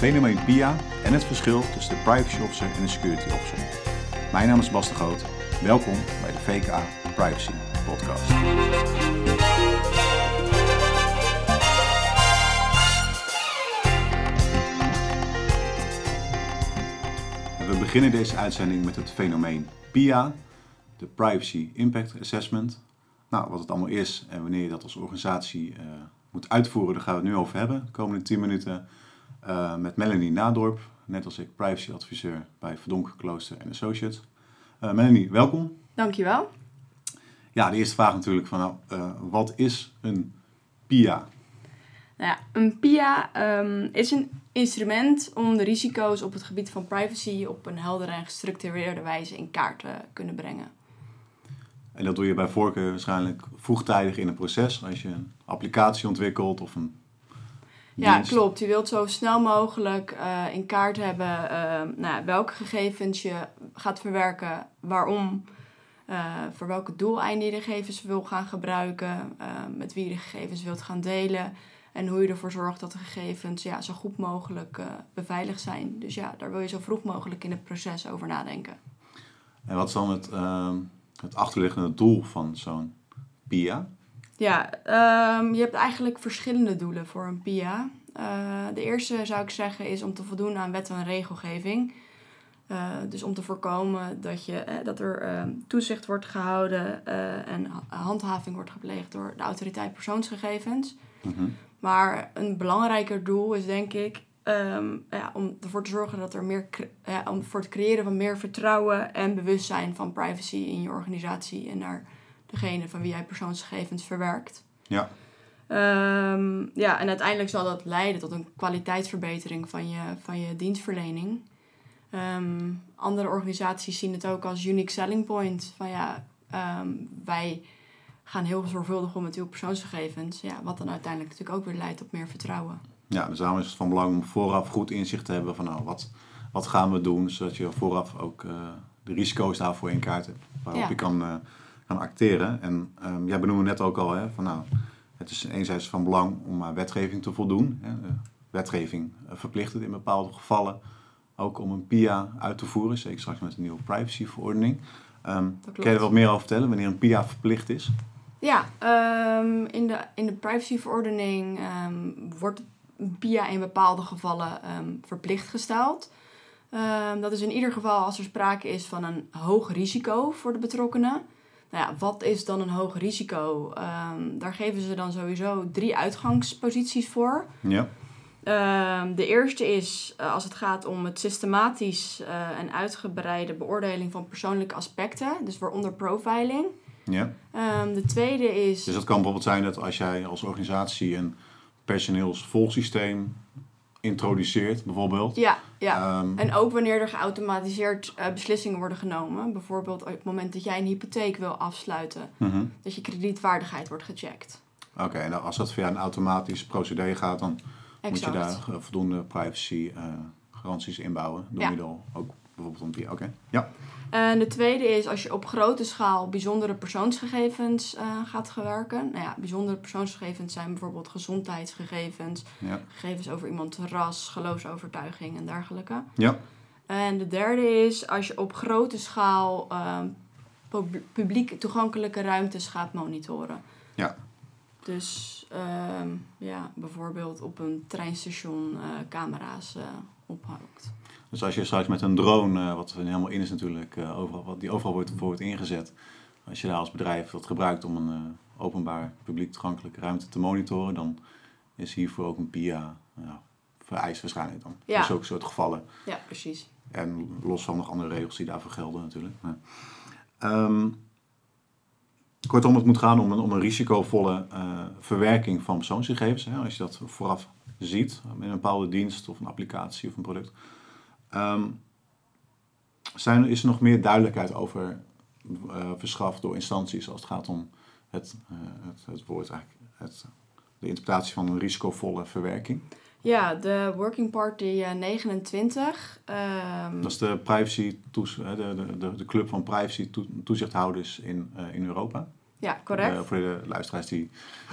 fenomeen PIA en het verschil tussen de privacy officer en de security officer. Mijn naam is Bas de Groot. Welkom bij de VKA Privacy Podcast. We beginnen deze uitzending met het fenomeen PIA, de Privacy Impact Assessment. Nou, wat het allemaal is en wanneer je dat als organisatie uh, moet uitvoeren, daar gaan we het nu over hebben, de komende 10 minuten. Uh, met Melanie Nadorp, net als ik privacyadviseur bij Verdonk Klooster Associates. Uh, Melanie, welkom. Dankjewel. Ja, de eerste vraag natuurlijk van, nou, uh, wat is een PIA? Nou ja, een PIA um, is een instrument om de risico's op het gebied van privacy op een heldere en gestructureerde wijze in kaart te kunnen brengen. En dat doe je bij voorkeur waarschijnlijk vroegtijdig in een proces, als je een applicatie ontwikkelt of een ja, klopt. Je wilt zo snel mogelijk uh, in kaart hebben uh, nou, welke gegevens je gaat verwerken, waarom, uh, voor welke doeleinden je de gegevens wil gaan gebruiken, met wie je de gegevens wilt gaan delen en hoe je ervoor zorgt dat de gegevens ja, zo goed mogelijk beveiligd zijn. Dus ja, daar wil je zo vroeg mogelijk in het proces over nadenken. En wat is dan het, ehm, het achterliggende doel van zo'n PIA? Ja, um, je hebt eigenlijk verschillende doelen voor een PIA. Uh, de eerste zou ik zeggen is om te voldoen aan wet en regelgeving. Uh, dus om te voorkomen dat, je, uh, dat er ehm, toezicht wordt gehouden en handhaving wordt gepleegd door de autoriteit persoonsgegevens. -hmm. Maar een belangrijker doel is denk ik um, ja, om ervoor te zorgen dat er meer, om voor het creëren van meer vertrouwen en bewustzijn van privacy in je organisatie en naar degene van wie jij persoonsgegevens verwerkt. Ja. Um, ja, en uiteindelijk zal dat leiden tot een kwaliteitsverbetering van je, van je dienstverlening. Um, andere organisaties zien het ook als unique selling point. Van ja, um, wij gaan heel zorgvuldig om met uw persoonsgegevens. Ja, wat dan uiteindelijk natuurlijk ook weer leidt tot meer vertrouwen. Ja, dus daarom is het van belang om vooraf goed inzicht te hebben van nou, wat, wat gaan we doen, zodat je vooraf ook uh, de risico's daarvoor in kaart hebt, waarop ja. je kan, uh, kan acteren. En um, jij benoemde net ook al, hè, van nou, het is enerzijds van belang om aan wetgeving te voldoen. Hè. De wetgeving verplicht het in bepaalde gevallen ook om een PIA uit te voeren, zeker straks met een nieuwe privacyverordening. Um, kan je er wat meer over vertellen, wanneer een PIA verplicht is? Ja, um, in, de, in de privacyverordening wordt PIA in bepaalde gevallen verplicht gesteld. dat is in ieder geval als er sprake is van een hoog risico voor de betrokkenen. Nou ja, wat is dan een hoog risico? Um, daar geven ze dan sowieso drie uitgangsposities voor. Ja. Um, de eerste is uh, als het gaat om het systematisch uh, en uitgebreide beoordeling van persoonlijke aspecten, dus waaronder profiling. Ja. Um, de tweede is. Dus dat kan bijvoorbeeld zijn dat als jij als organisatie een personeelsvolgsysteem introduceert, bijvoorbeeld. Ja, ja. Um, en ook wanneer er geautomatiseerd uh, beslissingen worden genomen. Bijvoorbeeld op het moment dat jij een hypotheek wil afsluiten, -hmm. dat je kredietwaardigheid wordt gecheckt. Oké, okay, en als dat via een automatisch procedé gaat, dan exact. moet je daar voldoende privacy uh, garanties inbouwen. Door ja. middel ook bijvoorbeeld een Oké, okay. ja. En de tweede is als je op grote schaal bijzondere persoonsgegevens uh, gaat werken. Nou ja, bijzondere persoonsgegevens zijn bijvoorbeeld gezondheidsgegevens, ja. gegevens over iemands ras, geloofsovertuiging en dergelijke. Ja. En de derde is als je op grote schaal uh, publiek toegankelijke ruimtes gaat monitoren. Ja. Dus uh, ja, bijvoorbeeld op een treinstation uh, camera's ophoudt. Dus als je straks met een drone, uh, wat er helemaal in is natuurlijk, overal, wat die overal wordt, voor wordt ingezet. Als je daar als bedrijf dat gebruikt om een uh, openbaar publiek toegankelijke ruimte te monitoren, dan is hiervoor ook een PIA vereist waarschijnlijk dan. Ja. Dat is ook soort gevallen. Ja, precies. En los van nog andere regels die daarvoor gelden natuurlijk. Maar, um, kortom, het moet gaan om een, om een risicovolle verwerking van persoonsgegevens. Hè, als je dat vooraf ziet in een bepaalde dienst of een applicatie of een product. Um, zijn, is er nog meer duidelijkheid over uh, verschaft door instanties als het gaat om het, uh, het, het woord eigenlijk, het, de interpretatie van een risicovolle verwerking? Ja, de Working Party uh, 29. Um... Dat is de, privacy de, de, de, de club van privacy to, toezichthouders in, in Europa. Ja, correct. Eh, voor de luisteraars die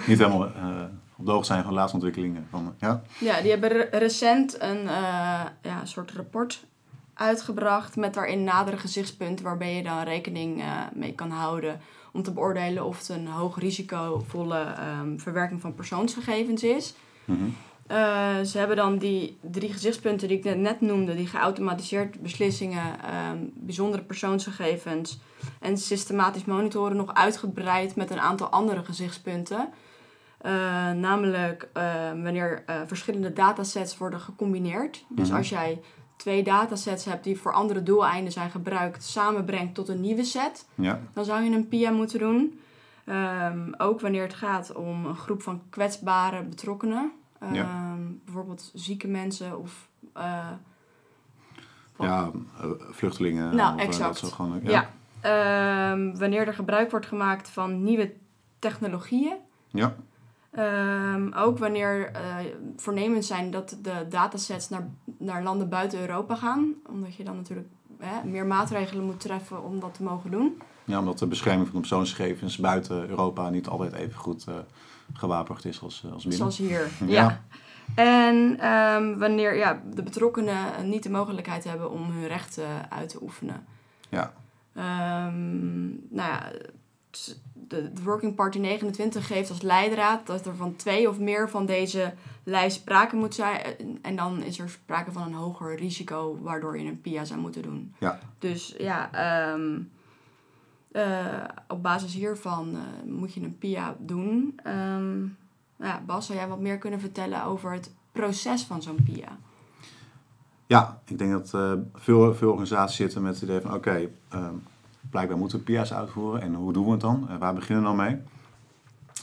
niet helemaal eh, op de hoogte zijn van de laatste ontwikkelingen. Van, ja. Ja, die hebben re- recent een eh, ja, soort rapport uitgebracht met daarin nadere gezichtspunten waarbij je dan rekening mee kan houden om te beoordelen of het een hoog risicovolle ehm, verwerking van persoonsgegevens is. Mhm. Eh, ze hebben dan die drie gezichtspunten die ik net, net noemde, die geautomatiseerd beslissingen, ehm, bijzondere persoonsgegevens en systematisch monitoren, nog uitgebreid met een aantal andere gezichtspunten. Eh, namelijk eh, wanneer eh, verschillende datasets worden gecombineerd. Dus Mhm. als jij twee datasets hebt die voor andere doeleinden zijn gebruikt, samenbrengt tot een nieuwe set, ja. dan zou je een PIA moeten doen. Ehm, ook wanneer het gaat om een groep van kwetsbare betrokkenen. Ehm, Ja. Bijvoorbeeld zieke mensen of... eh, ja, eh, vluchtelingen. Nou, of, eh, exact. Dat soort gewoon, ja. ja. Ehm, wanneer er gebruik wordt gemaakt van nieuwe technologieën. Ja. Ehm, ook wanneer eh voornemens zijn dat de datasets naar, naar landen buiten Europa gaan. Omdat je dan natuurlijk hè, meer maatregelen moet treffen om dat te mogen doen. Ja, omdat de bescherming van de persoonsgegevens buiten Europa niet altijd even goed eh, gewaarborgd is als, eh, als binnen. Zoals hier. Ja. Ja. En ehm, wanneer ja, de betrokkenen niet de mogelijkheid hebben om hun rechten uit te oefenen. Ja. Ehm, nou ja, de, de Working Party 29 geeft als leidraad dat er van twee of meer van deze lijst sprake moet zijn. En dan is er sprake van een hoger risico waardoor je een PIA zou moeten doen. Ja. Dus ja, ehm, eh, op basis hiervan eh, moet je een PIA doen. Ehm, nou ja, Bas, zou jij wat meer kunnen vertellen over het proces van zo'n PIA? Ja, ik denk dat eh, veel, veel organisaties zitten met het idee van oké, ehm, blijkbaar moeten we PIA's uitvoeren en hoe doen we het dan? Waar beginnen we dan mee?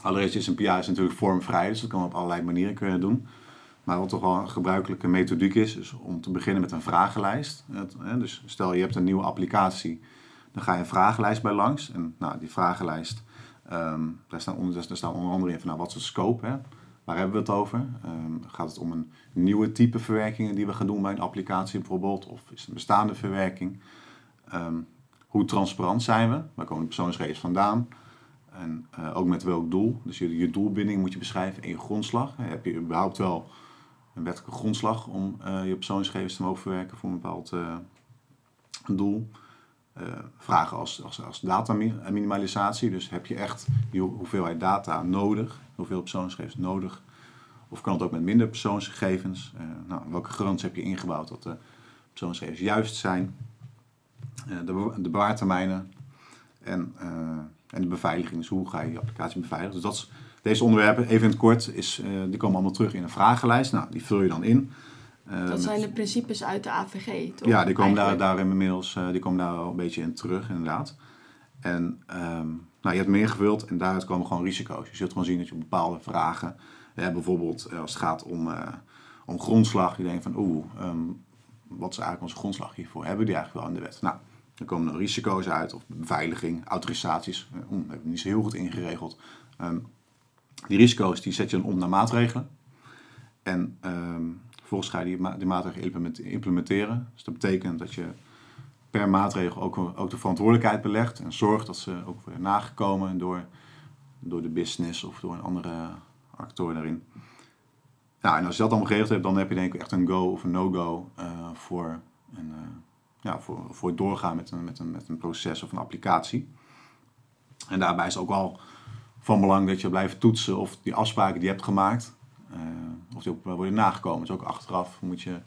Allereerst is een PIA is natuurlijk vormvrij, dus dat kan op allerlei manieren kunnen doen. Maar wat toch wel een gebruikelijke methodiek is, is om te beginnen met een vragenlijst. Dus stel je hebt een nieuwe applicatie, dan ga je een vragenlijst bij langs. En nou, die vragenlijst, ehm, daar, staan onder, staan onder andere in van nou, wat is de scope? Hè? Waar hebben we het over? Ehm, gaat het om een nieuwe type verwerkingen die we gaan doen bij een applicatie bijvoorbeeld? Of is het een bestaande verwerking? Ehm, hoe transparant zijn we? Waar komen de persoonsgegevens vandaan? En eh, ook met welk doel? Dus je, je doelbinding moet je beschrijven en je grondslag. Heb je überhaupt wel een wettelijke grondslag om eh, je persoonsgegevens te mogen verwerken voor een bepaald eh, doel? Eh, vragen als, als, als dataminimalisatie. Dus heb je echt die ho- hoeveelheid data nodig? Hoeveel persoonsgegevens nodig? Of kan het ook met minder persoonsgegevens? Eh, nou, welke garantie heb je ingebouwd dat de persoonsgegevens juist zijn? Eh, de, de bewaartermijnen en, en de beveiliging. Dus hoe ga je je applicatie beveiligen? Dus dat is, deze onderwerpen, even in het kort, is, die komen allemaal terug in een vragenlijst. Nou, die vul je dan in. Eh, Dat zijn de principes uit de AVG, toch? ja, die komen daar, inmiddels eh, die komen daar wel een beetje in terug, inderdaad. En ehm, nou, je hebt meer gevuld en daaruit komen gewoon risico's. Je zult gewoon zien dat je op bepaalde vragen, bijvoorbeeld eh, als het gaat om, eh, om grondslag, je denkt van oeh, ehm, wat is eigenlijk onze grondslag hiervoor? Hebben we die eigenlijk wel in de wet? Nou, dan komen er risico's uit, of beveiliging, autorisaties. Oeh, dat hebben we niet zo heel goed ingeregeld. Ehm, die risico's die zet je dan om naar maatregelen. En ehm, vervolgens ga je die, die maatregelen implement- implementeren. Dus dat betekent dat je per maatregel ook, ook de verantwoordelijkheid belegt. En zorgt dat ze ook worden nagekomen door, door de business of door een andere actor daarin. Nou, en als je dat allemaal geregeld hebt, dan heb je denk ik echt een go of een no-go eh, voor, eh, ja, voor, voor het doorgaan met een, met, een, met een proces of een applicatie. En daarbij is ook wel van belang dat je blijft toetsen of die afspraken die je hebt gemaakt, of die ook worden nagekomen. Dus ook achteraf moet je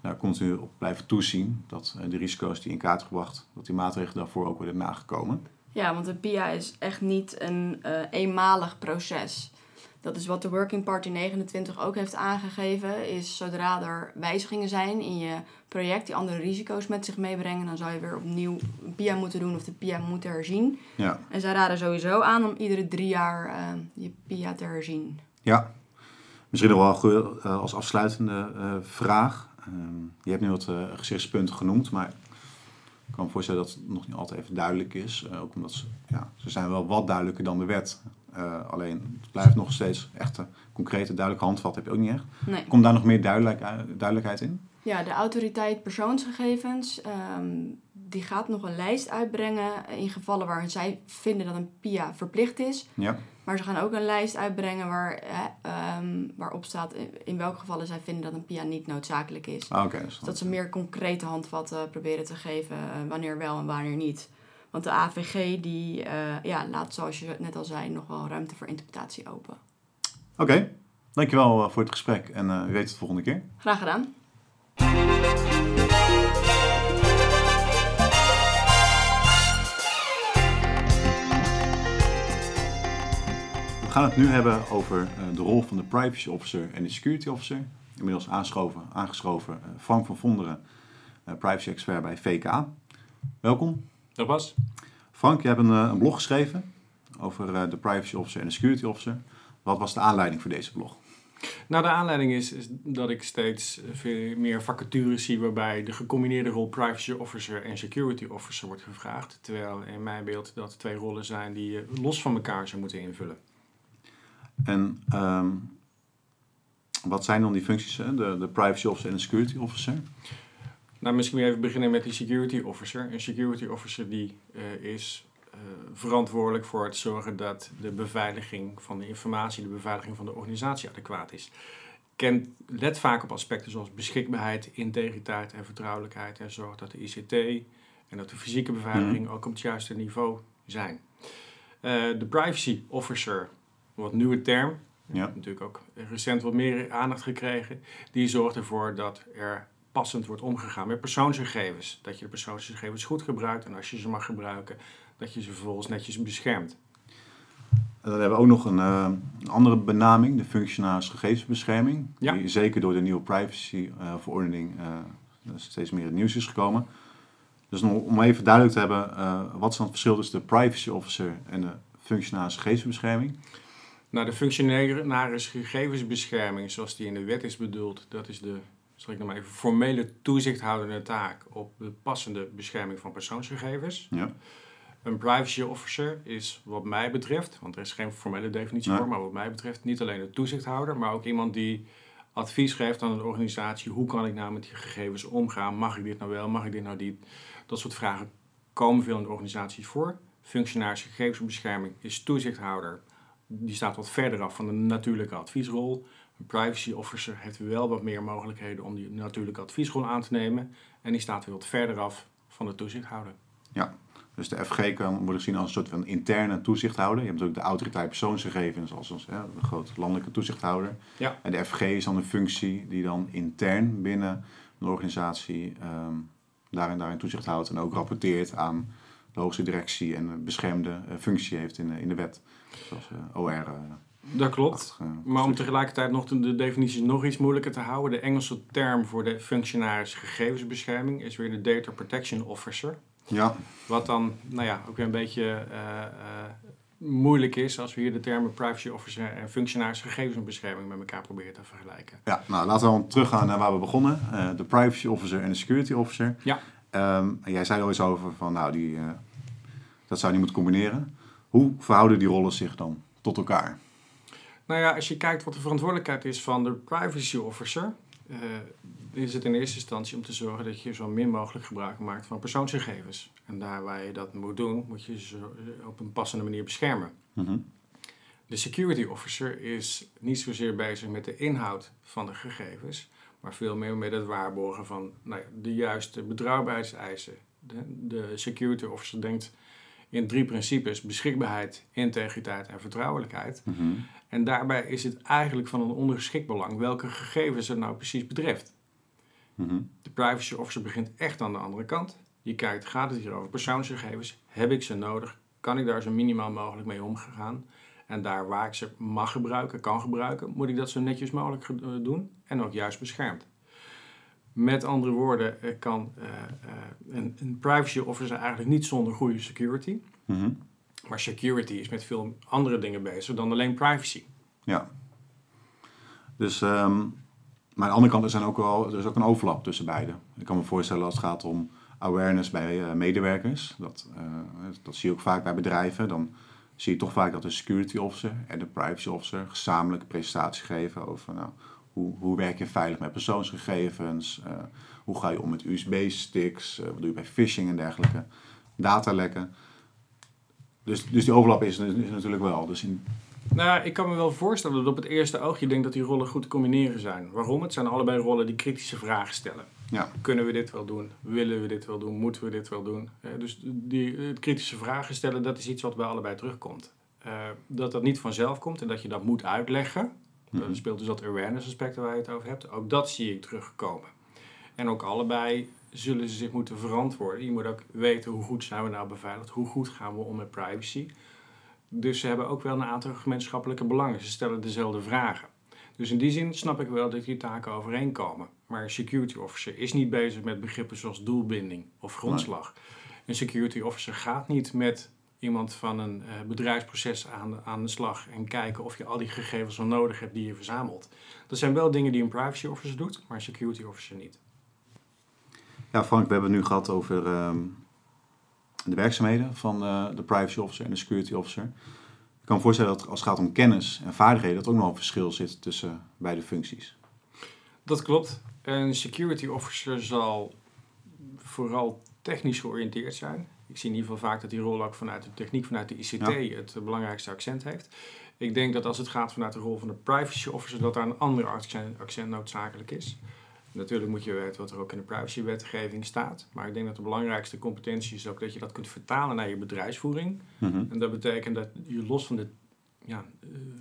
daar continu op blijven toezien dat eh, de risico's die in kaart gebracht, dat die maatregelen daarvoor ook worden nagekomen. Ja, want een PIA is echt niet een eh, eenmalig proces. Dat is wat de Working Party 29 ook heeft aangegeven. Is zodra er wijzigingen zijn in je project die andere risico's met zich meebrengen, dan zou je weer opnieuw een PIA moeten doen of de PIA moeten herzien. Ja, En zij raden sowieso aan om iedere drie jaar eh, je PIA te herzien. ja. Misschien nog wel eh, als afsluitende eh, vraag. Ehm, je hebt nu wat eh, gezichtspunten genoemd, maar ik kan me voorstellen dat het nog niet altijd even duidelijk is. Ook omdat ze, ja, ze zijn wel wat duidelijker dan de wet. Alleen het blijft nog steeds echt een concrete, duidelijke handvat heb je ook niet echt. Nee. Komt daar nog meer duidelijk, duidelijkheid in? Ja, de autoriteit persoonsgegevens, ehm, die gaat nog een lijst uitbrengen in gevallen waar zij vinden dat een PIA verplicht is. Ja. Maar ze gaan ook een lijst uitbrengen waar, ehm, waarop staat in, welke gevallen zij vinden dat een PIA niet noodzakelijk is. Ah, dus dat ze meer concrete handvatten proberen te geven eh, wanneer wel en wanneer niet. Want de AVG die, eh, ja, laat, zoals je net al zei, nog wel ruimte voor interpretatie open. Oké, dankjewel eh, voor het gesprek en wie weet het volgende keer. Graag gedaan. Gaan het nu hebben over eh, de rol van de privacy officer en de security officer. Inmiddels aangeschoven, aangeschoven eh, Frank van Vonderen, eh, privacy expert bij VK. Welkom. Dat was. Frank, je hebt een, een blog geschreven over de privacy officer en de security officer. Wat was de aanleiding voor deze blog? Nou, de aanleiding is, is dat ik steeds veel meer vacatures zie waarbij de gecombineerde rol privacy officer en security officer wordt gevraagd. Terwijl in mijn beeld dat twee rollen zijn die je los van elkaar zou moeten invullen. En ehm, wat zijn dan die functies, hè? De, de privacy officer en de security officer? Nou, misschien even beginnen met die security officer. Een security officer die eh, is eh, verantwoordelijk voor het zorgen dat de beveiliging van de informatie, de beveiliging van de organisatie adequaat is. Kent, let vaak op aspecten zoals beschikbaarheid, integriteit en vertrouwelijkheid en zorgt dat de ICT en dat de fysieke beveiliging ook op het juiste niveau zijn. Eh, de privacy officer, wat nieuwe term, Ja. natuurlijk ook recent wat meer aandacht gekregen. Die zorgt ervoor dat er passend wordt omgegaan met persoonsgegevens. Dat je de persoonsgegevens goed gebruikt en als je ze mag gebruiken, dat je ze vervolgens netjes beschermt. En dan hebben we ook nog een, eh, andere benaming, de functionaris gegevensbescherming. Ja. Die zeker door de nieuwe privacyverordening eh steeds meer in het nieuws is gekomen. Dus om, even duidelijk te hebben, eh, wat is dan het verschil tussen de privacy officer en de functionaris gegevensbescherming? Nou, de functionaris gegevensbescherming, zoals die in de wet is bedoeld, dat is de, zal ik nou maar even, formele toezichthoudende taak op de passende bescherming van persoonsgegevens. Ja. Een privacy officer is wat mij betreft, want er is geen formele definitie Nee. voor, maar wat mij betreft niet alleen de toezichthouder, maar ook iemand die advies geeft aan een organisatie. Hoe kan ik nou met die gegevens omgaan? Mag ik dit nou wel? Mag ik dit nou niet? Dat soort vragen komen veel in de organisatie voor. Functionaris gegevensbescherming is toezichthouder. Die staat wat verder af van de natuurlijke adviesrol. Een privacy officer heeft wel wat meer mogelijkheden om die natuurlijke adviesrol aan te nemen. En die staat weer wat verder af van de toezichthouder. Dus de FG kan worden gezien als een soort van interne toezichthouder. Je hebt ook de autoriteit persoonsgegevens als, als hè, de grote landelijke toezichthouder. Ja. En de FG is dan een functie die dan intern binnen een organisatie ehm, daarin, daarin toezicht houdt. En ook rapporteert aan de hoogste directie en een beschermde eh, functie heeft in, de- in de wet. Zoals eh, OR. eh, Dat klopt. Maar om tegelijkertijd nog de, de definities nog iets moeilijker te houden. De Engelse term voor de functionaris gegevensbescherming is weer de Data Protection Officer. Ja, Wat dan, nou ja, ook weer een beetje moeilijk is als we hier de termen privacy officer en functionaris gegevensbescherming met elkaar proberen te vergelijken. ja, nou laten we dan teruggaan naar waar we begonnen. De privacy officer en de security officer. Ja. Ehm, jij zei er al eens over van nou, die, eh, dat zou je niet moeten combineren. Hoe verhouden die rollen zich dan tot elkaar? Nou ja, als je kijkt wat de verantwoordelijkheid is van de privacy officer, eh, is het in eerste instantie om te zorgen dat je zo min mogelijk gebruik maakt van persoonsgegevens. En daar waar je dat moet doen, moet je ze op een passende manier beschermen. Mhm. De security officer is niet zozeer bezig met de inhoud van de gegevens, maar veel meer met het waarborgen van nou ja, de juiste betrouwbaarheidseisen. De, de security officer denkt in drie principes: beschikbaarheid, integriteit en vertrouwelijkheid. Mhm. En daarbij is het eigenlijk van een ondergeschikt belang welke gegevens het nou precies betreft. Mhm. De privacy officer begint echt aan de andere kant. Je kijkt, gaat het hier over persoonsgegevens? Heb ik ze nodig? Kan ik daar zo minimaal mogelijk mee omgaan? En daar waar ik ze mag gebruiken, kan gebruiken, moet ik dat zo netjes mogelijk ge- eh, doen en ook juist beschermd. Met andere woorden, kan eh, eh, een, een privacy officer eigenlijk niet zonder goede security. Mhm. Maar security is met veel andere dingen bezig dan alleen privacy. Ja. Dus, ehm, maar aan de andere kant er, zijn ook wel, er is ook een overlap tussen beide. Ik kan me voorstellen als het gaat om awareness bij medewerkers. Dat, dat zie je ook vaak bij bedrijven. Dan zie je toch vaak dat de security officer en de privacy officer gezamenlijk presentatie geven over nou, hoe, hoe werk je veilig met persoonsgegevens? Uh, hoe ga je om met USB-sticks? Uh, wat doe je bij phishing en dergelijke? Datalekken. Dus, dus die overlap is, is natuurlijk wel. Dus in... Nou, ik kan me wel voorstellen dat op het eerste oog je denkt dat die rollen goed te combineren zijn. Waarom? Het zijn allebei rollen die kritische vragen stellen. Ja. Kunnen we dit wel doen? Willen we dit wel doen? Moeten we dit wel doen? dus die kritische vragen stellen, dat is iets wat bij allebei terugkomt. Uh, dat dat niet vanzelf komt en dat je dat moet uitleggen. Mm -hmm. speelt dus dat awareness aspect waar je het over hebt. Ook dat zie ik terugkomen. En ook allebei zullen ze zich moeten verantwoorden. Je moet ook weten hoe goed zijn we nou beveiligd, hoe goed gaan we om met privacy. Dus ze hebben ook wel een aantal gemeenschappelijke belangen. Ze stellen dezelfde vragen. Dus in die zin snap ik wel dat die taken overeenkomen. Maar een security officer is niet bezig met begrippen zoals doelbinding of grondslag. Een security officer gaat niet met iemand van een uh, bedrijfsproces aan, aan de slag en kijken of je al die gegevens wel nodig hebt die je verzamelt. Dat zijn wel dingen die een privacy officer doet, maar een security officer niet. Ja, Frank, we hebben het nu gehad over um, de werkzaamheden van uh, de privacy officer en de security officer. Ik kan me voorstellen dat als het gaat om kennis en vaardigheden, dat ook nog een verschil zit tussen beide functies. Dat klopt. Een security officer zal vooral technisch georiënteerd zijn. Ik zie in ieder geval vaak dat die rol ook vanuit de techniek, vanuit de ICT, ja. het belangrijkste accent heeft. Ik denk dat als het gaat vanuit de rol van de privacy officer, dat daar een ander accent, accent noodzakelijk is. Natuurlijk moet je weten wat er ook in de privacywetgeving staat. Maar ik denk dat de belangrijkste competentie is ook dat je dat kunt vertalen naar je bedrijfsvoering. Mm -hmm. En dat betekent dat je los van de ja,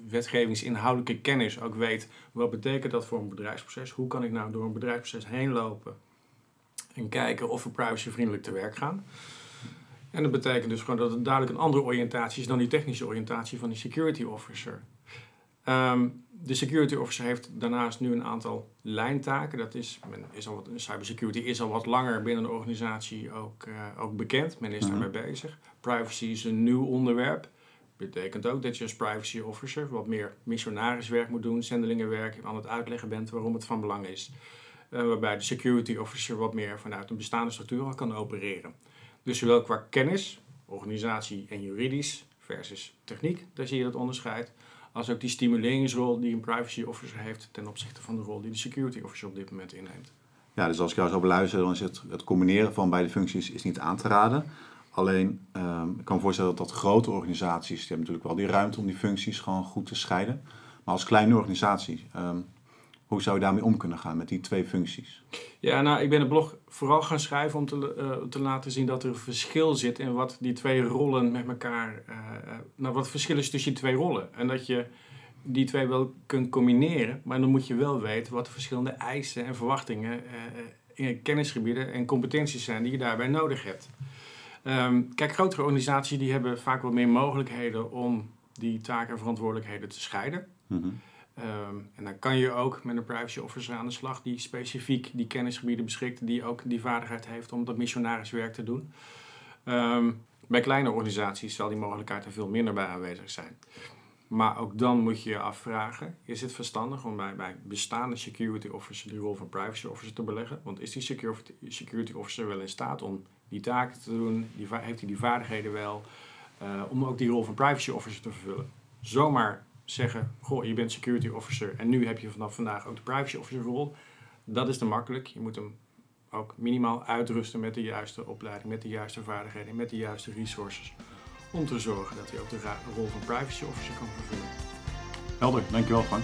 wetgevingsinhoudelijke kennis ook weet wat betekent dat voor een bedrijfsproces. Hoe kan ik nou door een bedrijfsproces heen lopen en kijken of we privacyvriendelijk te werk gaan. En dat betekent dus gewoon dat het duidelijk een andere oriëntatie is dan die technische oriëntatie van die security officer. Um, de security officer heeft daarnaast nu een aantal lijntaken. Dat is, men is al wat, cybersecurity is al wat langer binnen de organisatie ook, uh, ook bekend. Men is daarmee bezig. Privacy is een nieuw onderwerp. Betekent ook dat je als privacy officer wat meer missionariswerk moet doen, zendelingenwerk, aan het uitleggen bent waarom het van belang is. Uh, waarbij de security officer wat meer vanuit een bestaande structuur al kan opereren. Dus zowel qua kennis, organisatie en juridisch versus techniek, daar zie je dat onderscheid als ook die stimuleringsrol die een privacy officer heeft ten opzichte van de rol die de security officer op dit moment inneemt. Ja, dus als ik jou zo beluister, dan is het, het combineren van beide functies is niet aan te raden. Alleen, um, ik kan me voorstellen dat, dat grote organisaties, die hebben natuurlijk wel die ruimte om die functies gewoon goed te scheiden. Maar als kleine organisatie, um, hoe zou je daarmee om kunnen gaan met die twee functies? Ja, nou, ik ben het blog vooral gaan schrijven om te, uh, te laten zien dat er een verschil zit in wat die twee rollen met elkaar. Uh, nou, wat verschil is tussen die twee rollen. En dat je die twee wel kunt combineren, maar dan moet je wel weten wat de verschillende eisen en verwachtingen, uh, in kennisgebieden en competenties zijn die je daarbij nodig hebt. Um, kijk, grotere organisaties die hebben vaak wat meer mogelijkheden om die taken en verantwoordelijkheden te scheiden. Mm -hmm. Um, en dan kan je ook met een privacy officer aan de slag die specifiek die kennisgebieden beschikt, die ook die vaardigheid heeft om dat missionariswerk te doen. Um, bij kleine organisaties zal die mogelijkheid er veel minder bij aanwezig zijn. Maar ook dan moet je je afvragen, is het verstandig om bij, bij bestaande security officer die rol van privacy officer te beleggen? Want is die security, security officer wel in staat om die taken te doen? Die, heeft hij die vaardigheden wel? Uh, om ook die rol van privacy officer te vervullen? Zomaar zeggen, goh, je bent security officer en nu heb je vanaf vandaag ook de privacy officer rol. Dat is te makkelijk. Je moet hem ook minimaal uitrusten met de juiste opleiding, met de juiste vaardigheden, met de juiste resources. Om te zorgen dat hij ook de rol van privacy officer kan vervullen. Helder, dankjewel Frank.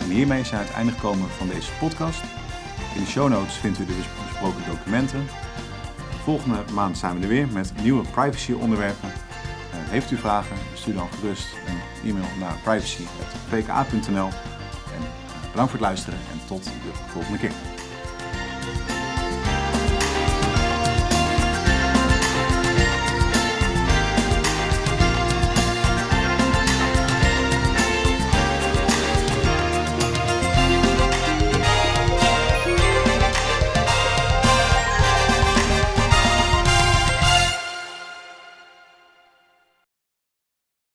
En hiermee zijn we aan het einde gekomen van deze podcast. In de show notes vindt u de besproken documenten. Volgende maand zijn we er weer met nieuwe privacy onderwerpen. Uh, heeft u vragen, stuur dan gerust een e-mail naar privacy.pka.nl. En uh, bedankt voor het luisteren en tot de volgende keer.